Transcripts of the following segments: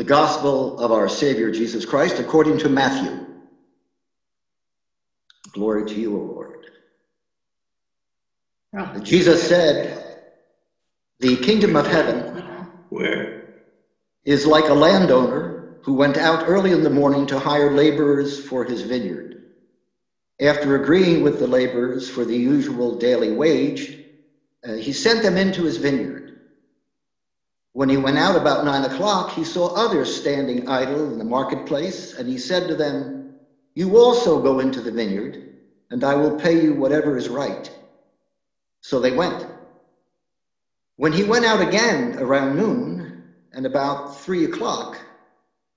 The Gospel of our Savior Jesus Christ according to Matthew. Glory to you, O Lord. Jesus said, The kingdom of heaven Where? is like a landowner who went out early in the morning to hire laborers for his vineyard. After agreeing with the laborers for the usual daily wage, uh, he sent them into his vineyard. When he went out about nine o'clock, he saw others standing idle in the marketplace, and he said to them, You also go into the vineyard, and I will pay you whatever is right. So they went. When he went out again around noon, and about three o'clock,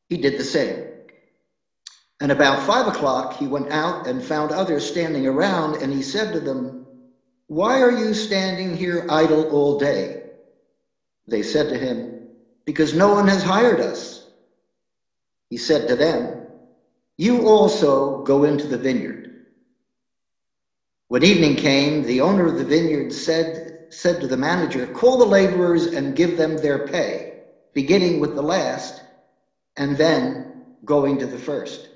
he did the same. And about five o'clock, he went out and found others standing around, and he said to them, Why are you standing here idle all day? They said to him, Because no one has hired us. He said to them, You also go into the vineyard. When evening came, the owner of the vineyard said, said to the manager, Call the laborers and give them their pay, beginning with the last, and then going to the first.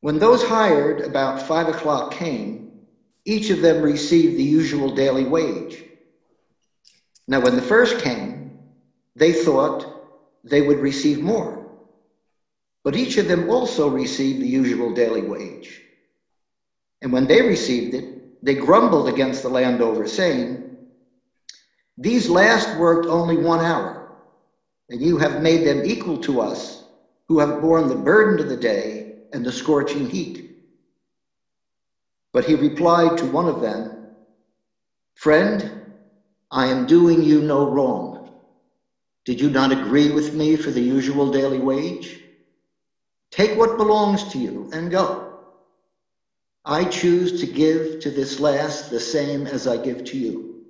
When those hired about five o'clock came, each of them received the usual daily wage. Now, when the first came, they thought they would receive more. But each of them also received the usual daily wage. And when they received it, they grumbled against the landowner, saying, These last worked only one hour, and you have made them equal to us, who have borne the burden of the day and the scorching heat. But he replied to one of them, Friend, I am doing you no wrong. Did you not agree with me for the usual daily wage? Take what belongs to you and go. I choose to give to this last the same as I give to you.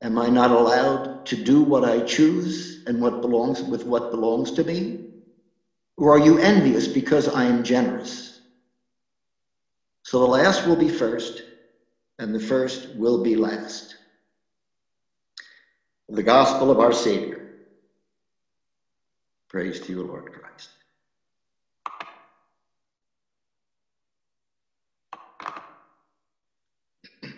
Am I not allowed to do what I choose and what belongs with what belongs to me? Or are you envious because I am generous? So the last will be first, and the first will be last. The gospel of our Savior. Praise to you, Lord Christ.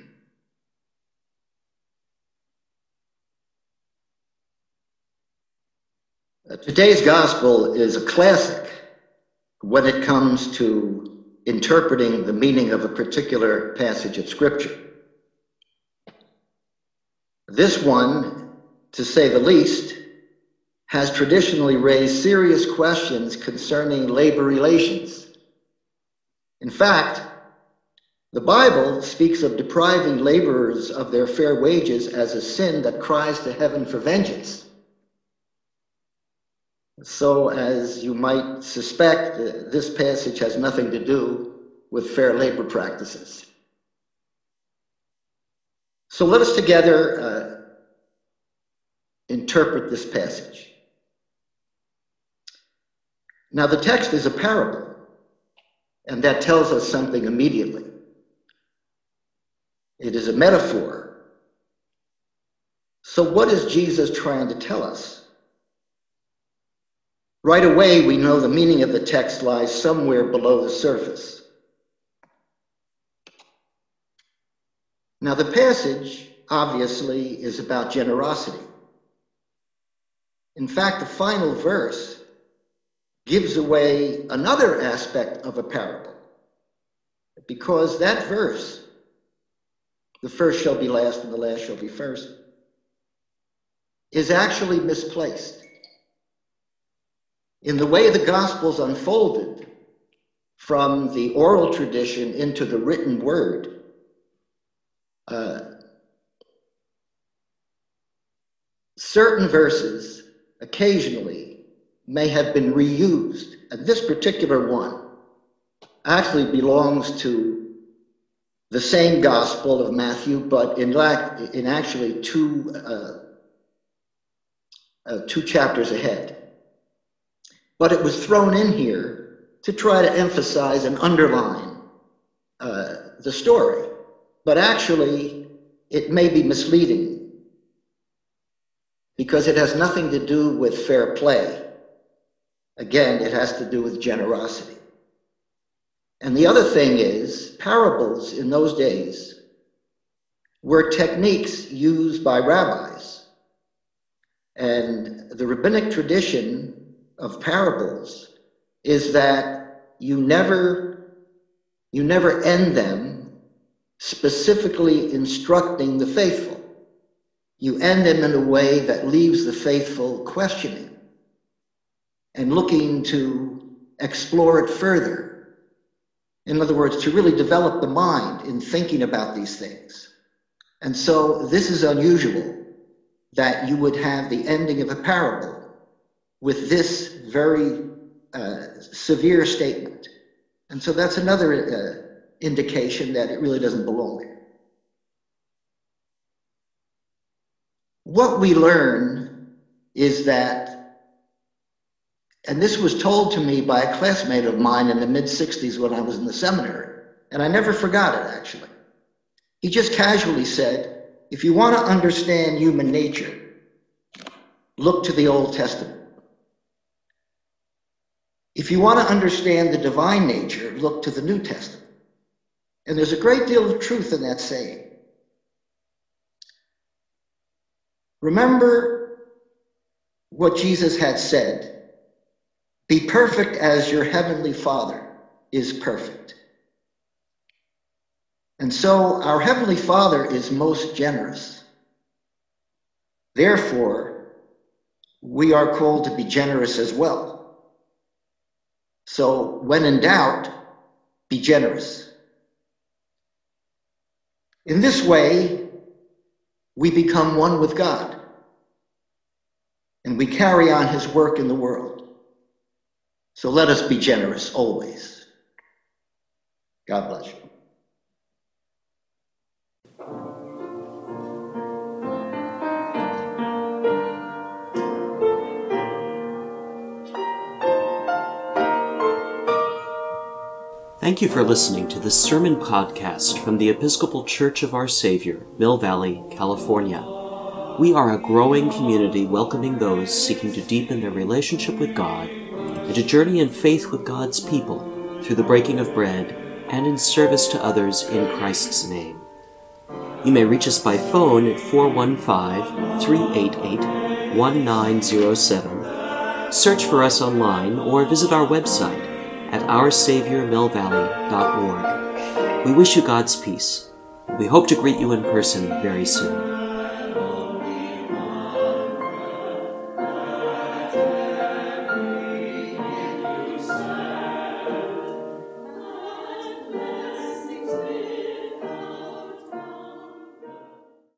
Uh, Today's gospel is a classic when it comes to interpreting the meaning of a particular passage of Scripture. This one, to say the least, has traditionally raised serious questions concerning labor relations. In fact, the Bible speaks of depriving laborers of their fair wages as a sin that cries to heaven for vengeance. So, as you might suspect, this passage has nothing to do with fair labor practices. So, let us together uh, interpret this passage. Now, the text is a parable, and that tells us something immediately. It is a metaphor. So, what is Jesus trying to tell us? Right away, we know the meaning of the text lies somewhere below the surface. Now, the passage obviously is about generosity. In fact, the final verse gives away another aspect of a parable. Because that verse, the first shall be last and the last shall be first, is actually misplaced. In the way the Gospels unfolded from the oral tradition into the written word, uh, certain verses occasionally may have been reused. And this particular one actually belongs to the same Gospel of Matthew, but in, in actually two, uh, uh, two chapters ahead. But it was thrown in here to try to emphasize and underline uh, the story. But actually, it may be misleading because it has nothing to do with fair play Again, it has to do with generosity. And the other thing is, parables in those days were techniques used by rabbis. And the rabbinic tradition of parables is that you never, you never end them specifically instructing the faithful. You end them in a way that leaves the faithful questioning and looking to explore it further. In other words, to really develop the mind in thinking about these things. And so this is unusual that you would have the ending of a parable with this very uh, severe statement. And so that's another uh, indication that it really doesn't belong there. What we learn is that and this was told to me by a classmate of mine in the mid 60s when I was in the seminary. And I never forgot it, actually. He just casually said, if you want to understand human nature, look to the Old Testament. If you want to understand the divine nature, look to the New Testament. And there's a great deal of truth in that saying. Remember what Jesus had said be perfect as your heavenly Father is perfect. And so our heavenly Father is most generous. Therefore, we are called to be generous as well. So when in doubt, be generous. In this way, we become one with God and we carry on his work in the world. So let us be generous always. God bless you. Thank you for listening to this sermon podcast from the Episcopal Church of Our Savior, Mill Valley, California. We are a growing community welcoming those seeking to deepen their relationship with God and to journey in faith with God's people through the breaking of bread and in service to others in Christ's name. You may reach us by phone at 415 388 1907. Search for us online or visit our website at oursaviormillvalley.org. We wish you God's peace. We hope to greet you in person very soon.